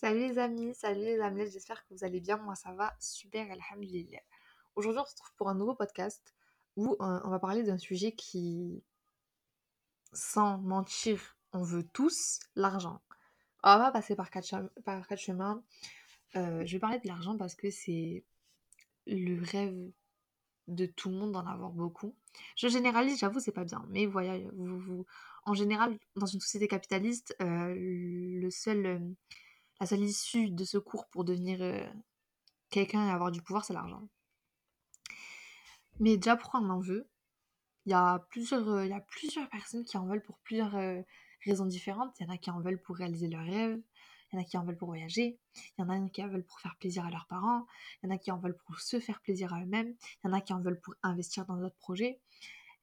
Salut les amis, salut les amis, j'espère que vous allez bien. Moi ça va super, alhamdulillah. Aujourd'hui on se retrouve pour un nouveau podcast où euh, on va parler d'un sujet qui, sans mentir, on veut tous l'argent. On va pas passer par quatre, par quatre chemins. Euh, je vais parler de l'argent parce que c'est le rêve de tout le monde d'en avoir beaucoup. Je généralise, j'avoue, c'est pas bien, mais voyez, vous, vous, en général, dans une société capitaliste, euh, le seul seule issue de ce cours pour devenir euh, quelqu'un et avoir du pouvoir, c'est l'argent. Mais déjà, pourquoi on en veut il y, a plusieurs, euh, personnes qui en veulent pour plusieurs euh, raisons différentes. Il y en a qui en veulent pour réaliser leurs rêves, il y en a qui en veulent pour voyager, il y en a qui en veulent pour faire plaisir à leurs parents, il y en a qui en veulent pour se faire plaisir à eux-mêmes, il y en a qui en veulent pour investir dans d'autres projets,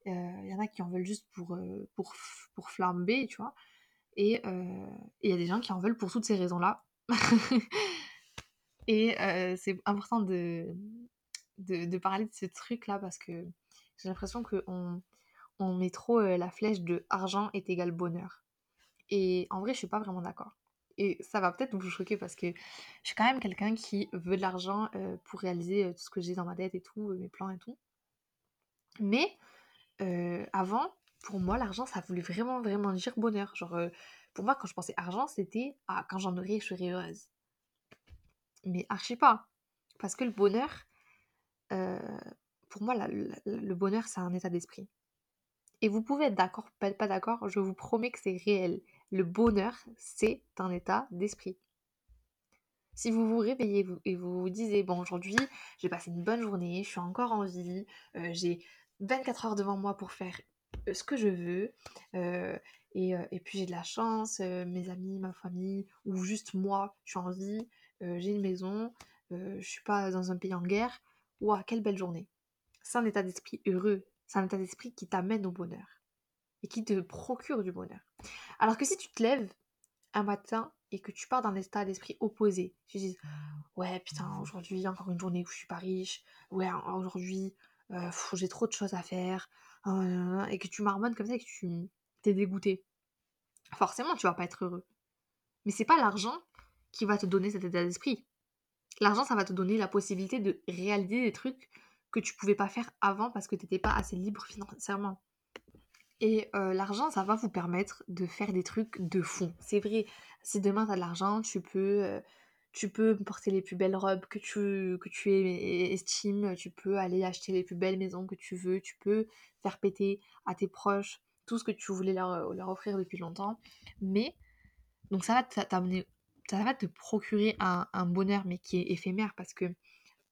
il y en a qui en veulent juste pour, pour, pour flamber, tu vois. Et il y a des gens qui en veulent pour toutes ces raisons-là. et c'est important de, de, parler de ce truc-là parce que j'ai l'impression qu'on on met trop la flèche de argent est égal bonheur. Et en vrai, je suis pas vraiment d'accord. Et ça va peut-être vous choquer parce que je suis quand même quelqu'un qui veut de l'argent pour réaliser tout ce que j'ai dans ma tête et tout, mes plans et tout. Mais avant, pour moi, l'argent, ça voulait vraiment, vraiment dire bonheur. Genre, pour moi, quand je pensais argent, c'était ah, quand j'en aurai, je serai heureuse. Mais archi pas. Parce que le bonheur, euh, pour moi, le bonheur, c'est un état d'esprit. Et vous pouvez être d'accord, pas, pas d'accord, je vous promets que c'est réel. Le bonheur, c'est un état d'esprit. Si vous vous réveillez et vous vous disiez, bon, aujourd'hui, j'ai passé une bonne journée, je suis encore en vie, euh, j'ai 24 heures devant moi pour faire ce que je veux, et, puis j'ai de la chance, mes amis, ma famille, ou juste moi, je suis en vie, j'ai une maison, je suis pas dans un pays en guerre. Waouh, quelle belle journée. C'est un état d'esprit heureux, c'est un état d'esprit qui t'amène au bonheur et qui te procure du bonheur. Alors que si tu te lèves un matin et que tu pars dans état d'esprit opposé, tu dis ouais putain aujourd'hui encore une journée où je suis pas riche, ouais aujourd'hui j'ai trop de choses à faire, et que tu marmonnes comme ça et que tu t'es dégoûté, forcément tu vas pas être heureux. Mais c'est pas l'argent qui va te donner cet état d'esprit. L'argent, ça va te donner la possibilité de réaliser des trucs que tu pouvais pas faire avant parce que tu n'étais pas assez libre financièrement. Et euh, l'argent, ça va vous permettre de faire des trucs de fond. C'est vrai, si demain tu as de l'argent, tu peux, euh, tu peux porter les plus belles robes que tu, que tu estimes, tu peux aller acheter les plus belles maisons que tu veux, tu peux faire péter à tes proches tout ce que tu voulais leur, leur offrir depuis longtemps. Mais, donc ça va t'amener, ça va te procurer un, un, bonheur, mais qui est éphémère parce que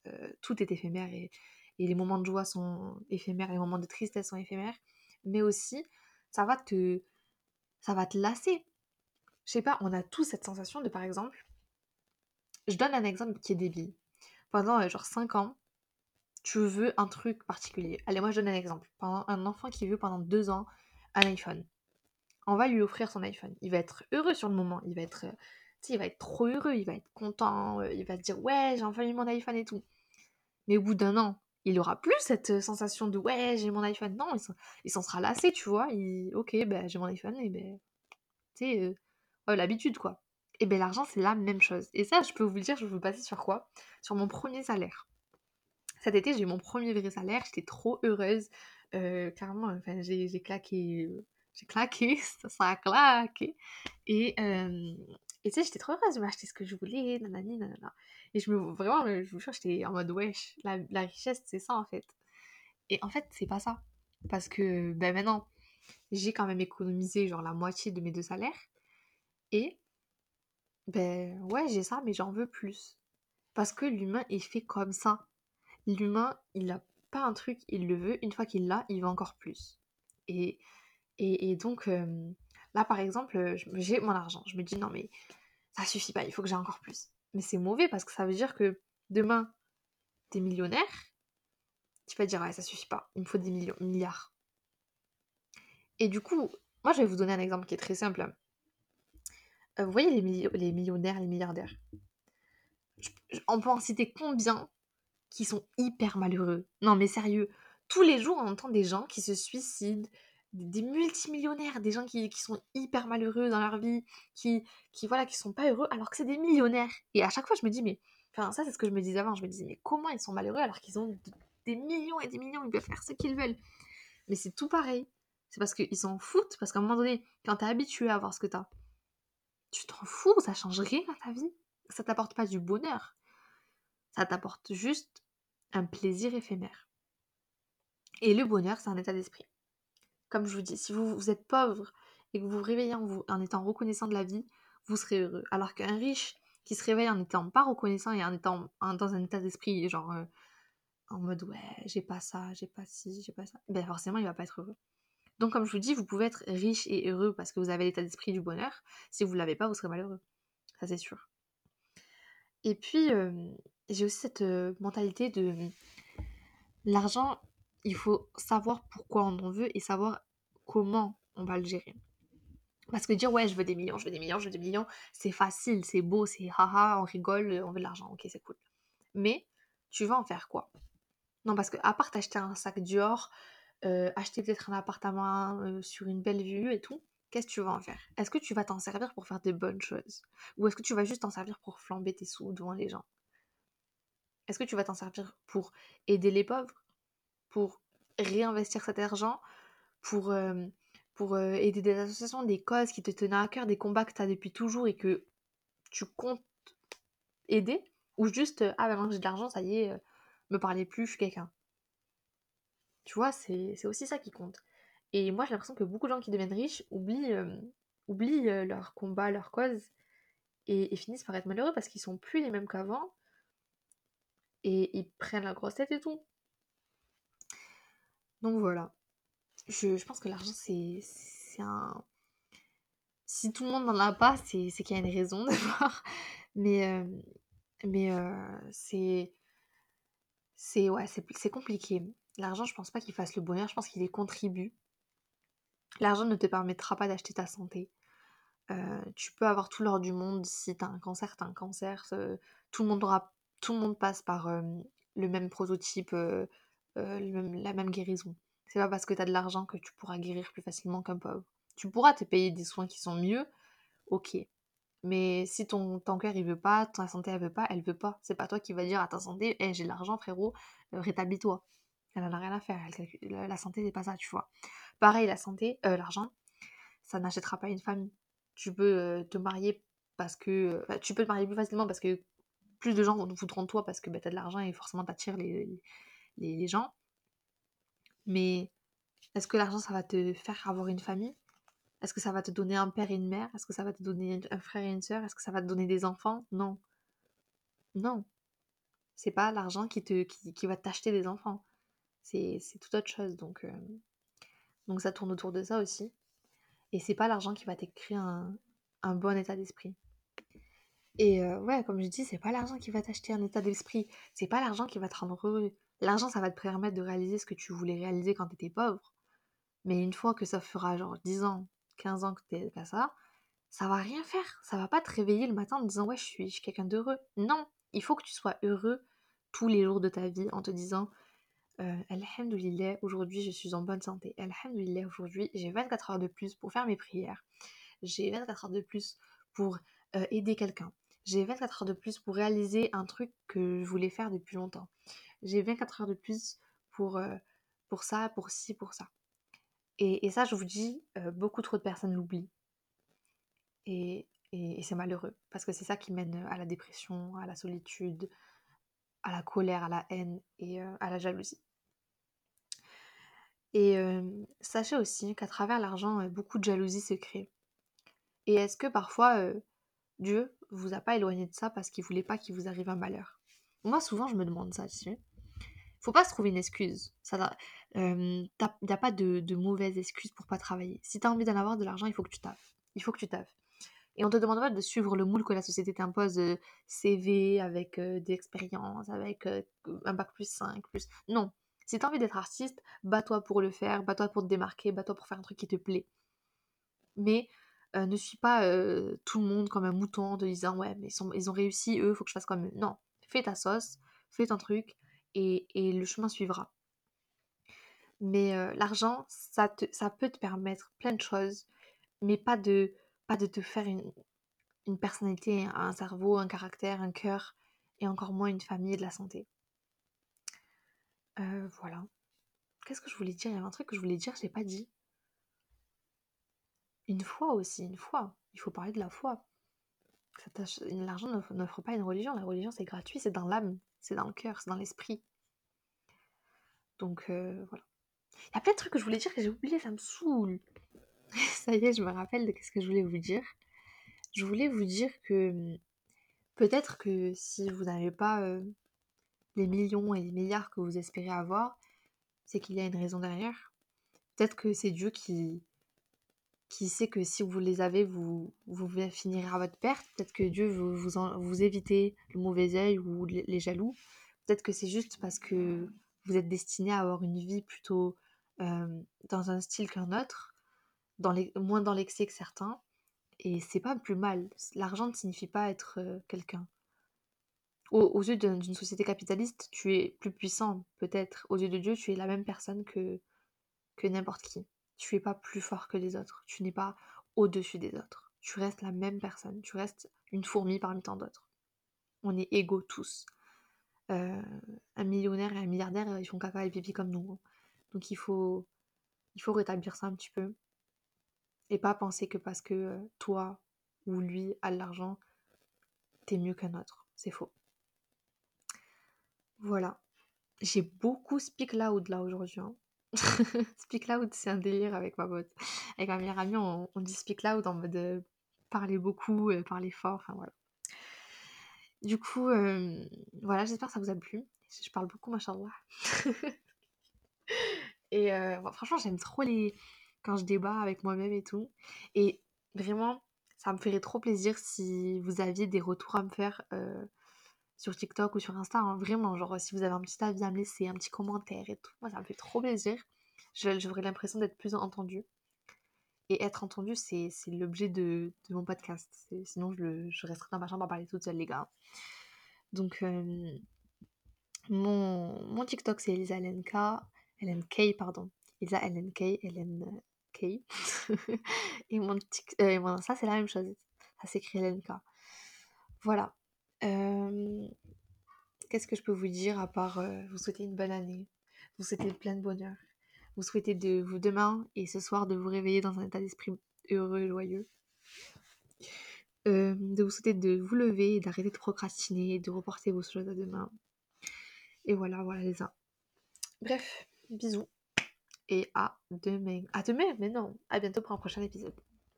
euh, tout est éphémère et, et, les moments de joie sont éphémères, les moments de tristesse sont éphémères. Mais aussi, ça va te, ça va te lasser. Je sais pas, on a tous cette sensation de, par exemple, je donne un exemple qui est débile. Pendant euh, genre 5 ans, tu veux un truc particulier. Allez, moi je donne un exemple. Un enfant qui veut pendant 2 ans un iPhone. On va lui offrir son iPhone. Il va être heureux sur le moment. Il va être, euh, trop heureux. Il va être content. Euh, il va se dire ouais, j'ai enfin eu mon iPhone et tout. Mais au bout d'un an, il aura plus cette sensation de ouais, j'ai mon iPhone. Non, il s'en sera lassé, tu vois. Ok, ben j'ai mon iPhone et ben, tu sais, l'habitude quoi. Et ben l'argent c'est la même chose. Et ça, je peux vous le dire, je vais vous passer sur quoi? Sur mon premier salaire. Cet été, j'ai eu mon premier vrai salaire. J'étais trop heureuse. Euh, carrément, enfin, j'ai claqué, j'ai claqué, ça, a claqué. Et, et tu sais, j'étais trop heureuse de m'acheter ce que je voulais, nanani, nanana. Et je me, vraiment, je vous jure, j'étais en mode, wesh, la, la richesse, c'est ça en fait. Et en fait, c'est pas ça. Parce que, ben maintenant, j'ai quand même économisé genre la moitié de mes deux salaires. Et, ben ouais, j'ai ça, mais j'en veux plus. Parce que l'humain est fait comme ça. L'humain, il a un truc, il le veut, une fois qu'il l'a, il veut encore plus. Et, et, donc, là, par exemple, j'ai mon argent. Je me dis, non, mais ça suffit pas, il faut que j'ai encore plus. Mais c'est mauvais parce que ça veut dire que demain, t'es millionnaire, tu vas dire, ouais, ça suffit pas, il me faut des millions, milliards. Et du coup, moi, je vais vous donner un exemple qui est très simple. Vous voyez les, les millionnaires, les milliardaires? On peut en citer combien qui sont hyper malheureux? Non mais sérieux, tous les jours on entend des gens qui se suicident, des, multimillionnaires, des gens qui, sont hyper malheureux dans leur vie, qui, qui voilà, qui sont pas heureux, alors que c'est des millionnaires. Et à chaque fois, je me dis, mais, enfin, ça, c'est ce que je me disais avant, je me disais, mais comment ils sont malheureux alors qu'ils ont des millions et des millions, ils peuvent faire ce qu'ils veulent. Mais c'est tout pareil. C'est parce qu'ils s'en foutent, parce qu'à un moment donné, quand t'es habitué à avoir ce que t'as, tu t'en fous, ça change rien à ta vie. Ça t'apporte pas du bonheur. Ça t'apporte juste un plaisir éphémère. Et le bonheur, c'est un état d'esprit. Comme je vous dis, si vous, êtes pauvre et que vous vous réveillez en, étant reconnaissant de la vie, vous serez heureux. Alors qu'un riche qui se réveille en n'étant pas reconnaissant et en étant dans un état d'esprit genre euh, en mode ouais, j'ai pas ça, j'ai pas ci, j'ai pas ça, ben forcément il va pas être heureux. Donc comme je vous dis, vous pouvez être riche et heureux parce que vous avez l'état d'esprit du bonheur. Si vous l'avez pas, vous serez malheureux. Ça c'est sûr. Et puis j'ai aussi cette mentalité de l'argent, il faut savoir pourquoi on en veut et savoir comment on va le gérer. Parce que dire ouais, je veux des millions, je veux des millions, je veux des millions, c'est facile, c'est beau, c'est haha, on rigole, on veut de l'argent, ok, c'est cool. Mais tu vas en faire quoi? Non, parce que à part t'acheter un sac Dior, euh, acheter peut-être un appartement euh, sur une belle vue et tout, qu'est-ce que tu vas en faire? Est-ce que tu vas t'en servir pour faire de bonnes choses? Ou est-ce que tu vas juste t'en servir pour flamber tes sous devant les gens? Est-ce que tu vas t'en servir pour aider les pauvres? Pour réinvestir cet argent? Pour, euh, aider des associations, des causes qui te tenaient à cœur, des combats que tu as depuis toujours et que tu comptes aider? Ou juste, ah ben j'ai de l'argent, ça y est, me parlez plus, je suis quelqu'un tu vois, c'est aussi ça qui compte. Et moi, j'ai l'impression que beaucoup de gens qui deviennent riches oublient, euh, oublient euh, leur combat, leur cause, et, finissent par être malheureux parce qu'ils sont plus les mêmes qu'avant, et ils prennent la grosse tête et tout. Donc voilà. Je, pense que l'argent, c'est un... Si tout le monde n'en a pas, c'est qu'il y a une raison d'abord. Mais, euh, mais c'est... C'est ouais, c'est compliqué. L'argent, je pense pas qu'il fasse le bonheur, je pense qu'il y contribue. L'argent ne te permettra pas d'acheter ta santé. Euh, tu peux avoir tout l'or du monde, si tu as un cancer, tu as un cancer. tout, le monde aura, tout le monde passe par euh, le même prototype, euh, la même guérison. C'est pas parce que tu as de l'argent que tu pourras guérir plus facilement qu'un pauvre. Tu pourras te payer des soins qui sont mieux, ok. Mais si ton, cœur il veut pas, ta santé elle veut pas, elle veut pas. C'est pas toi qui va dire à ta santé, hey, j'ai de l'argent frérot, rétablis-toi. Elle en a rien à faire. la santé, c'est pas ça, tu vois. Pareil, la santé, euh, l'argent, ça n'achètera pas une famille. Tu peux euh, te marier parce que. Euh, tu peux te marier plus facilement parce que plus de gens voudront de toi parce que bah, tu as de l'argent et forcément t'attires les, les, les gens. Mais est-ce que l'argent, ça va te faire avoir une famille? Est-ce que ça va te donner un père et une mère? Est-ce que ça va te donner un frère et une sœur? Est-ce que ça va te donner des enfants? Non. Non. C'est pas l'argent qui, te, qui, qui va t'acheter des enfants c'est tout autre chose. Donc, euh, donc ça tourne autour de ça aussi. Et c'est pas l'argent qui va t'écrire un, un, bon état d'esprit. Et euh, ouais, comme je dis, c'est pas l'argent qui va t'acheter un état d'esprit. C'est pas l'argent qui va te rendre heureux. L'argent, ça va te permettre de réaliser ce que tu voulais réaliser quand t'étais pauvre. Mais une fois que ça fera genre 10 ans, 15 ans que t'es pas ça, ça va rien faire. Ça va pas te réveiller le matin en te disant ouais, je suis, je suis quelqu'un d'heureux. Non, il faut que tu sois heureux tous les jours de ta vie en te disant euh, Alhamdulillah, aujourd'hui je suis en bonne santé. Alhamdulillah, aujourd'hui j'ai 24 heures de plus pour faire mes prières. J'ai 24 heures de plus pour euh, aider quelqu'un. J'ai 24 heures de plus pour réaliser un truc que je voulais faire depuis longtemps. J'ai 24 heures de plus pour, euh, pour ça, pour ci, pour ça. Et, ça, je vous dis, euh, beaucoup trop de personnes l'oublient. Et, et c'est malheureux, parce que c'est ça qui mène à la dépression, à la solitude, à la colère, à la haine et à la jalousie. Et sachez aussi qu'à travers l'argent, beaucoup de jalousie se crée. Et est-ce que parfois Dieu vous a pas éloigné de ça parce qu'il voulait pas qu'il vous arrive un malheur? Moi, souvent, je me demande ça, tu sais. Faut pas se trouver une excuse. Il n'y a pas de, de mauvaise excuse pour pas travailler. Si tu as envie d'en avoir de l'argent, il faut que tu taffes. Il faut que tu taffes. Et on te demande pas de suivre le moule que la société t'impose, CV, avec des expériences, avec un bac plus 5, plus... Non, si t'as envie d'être artiste, bats-toi pour le faire, bats-toi pour te démarquer, bats-toi pour faire un truc qui te plaît. Mais euh, ne suis pas euh, tout le monde comme un mouton en te disant ouais mais ils, ont réussi, eux, faut que je fasse comme eux. Non, fais ta sauce, fais ton truc et, le chemin suivra. Mais euh, l'argent, ça, peut te permettre plein de choses, mais pas de, pas de te faire une, une personnalité, un cerveau, un caractère, un cœur, et encore moins une famille et de la santé. Euh, voilà. Qu'est-ce que je voulais dire? Il y avait un truc que je voulais dire, je l'ai pas dit. Une foi aussi, une foi. Il faut parler de la foi. L'argent n'offre pas une religion. La religion, c'est gratuit, c'est dans l'âme, c'est dans le cœur, c'est dans l'esprit. Donc euh, voilà. Il y a plein de trucs que je voulais dire que j'ai oublié, ça me saoule. ça y est, je me rappelle de ce que je voulais vous dire. Je voulais vous dire que peut-être que si vous n'avez pas euh, les millions et les milliards que vous espérez avoir, c'est qu'il y a une raison derrière. Peut-être que c'est Dieu qui, qui sait que si vous les avez, vous, vous finirez à votre perte. Peut-être que Dieu veut vous, vous éviter le mauvais œil ou les, jaloux. Peut-être que c'est juste parce que vous êtes destiné à avoir une vie plutôt euh, dans un style qu'un autre, dans les, moins dans l'excès que certains. Et c'est pas plus mal. L'argent ne signifie pas être euh, quelqu'un. Aux, yeux d'une société capitaliste, tu es plus puissant, peut-être. Aux yeux de Dieu, tu es la même personne que, que n'importe qui. Tu n'es pas plus fort que les autres. Tu n'es pas au-dessus des autres. Tu restes la même personne. Tu restes une fourmi parmi tant d'autres. On est égaux tous. Euh, un millionnaire et un milliardaire, ils font caca et pipi comme nous. Hein. Donc il faut, il faut rétablir ça un petit peu. Et pas penser que parce que euh, toi ou lui a de l'argent, t'es mieux qu'un autre. C'est faux. Voilà. J'ai beaucoup speak loud là aujourd'hui. Hein. speak loud, c'est un délire avec ma pote. Avec ma meilleure amie, on, dit speak loud en mode euh, parler beaucoup, euh, parler fort, enfin voilà. Du coup, voilà, j'espère que ça vous a plu. Je parle beaucoup, machallah. et franchement, j'aime trop les, quand je débat avec moi-même et tout. Et vraiment, ça me ferait trop plaisir si vous aviez des retours à me faire euh, sur TikTok ou sur Insta. Hein. Vraiment, genre si vous avez un petit avis à me laisser, un petit commentaire et tout. Moi, ça me fait trop plaisir. J'aurais l'impression d'être plus entendue. Et être entendue, c'est l'objet de, mon podcast. Sinon, je, je, resterai dans ma chambre à parler toute seule, les gars. Donc, euh, mon, mon TikTok, c'est Elisa LNK. LNK, pardon. Elisa LNK, LN, et mon, euh, ça c'est la même chose. Ça s'écrit LNK. Voilà. Euh, qu'est-ce que je peux vous dire à part euh, vous souhaiter une bonne année, vous souhaiter plein de bonheur, vous souhaiter de vous demain et ce soir de vous réveiller dans un état d'esprit heureux et joyeux. de vous souhaiter de vous lever et d'arrêter de procrastiner, de reporter vos choses à demain. Et voilà, voilà les uns. Bref, bisous et à demain. À demain, mais non. À bientôt pour un prochain épisode.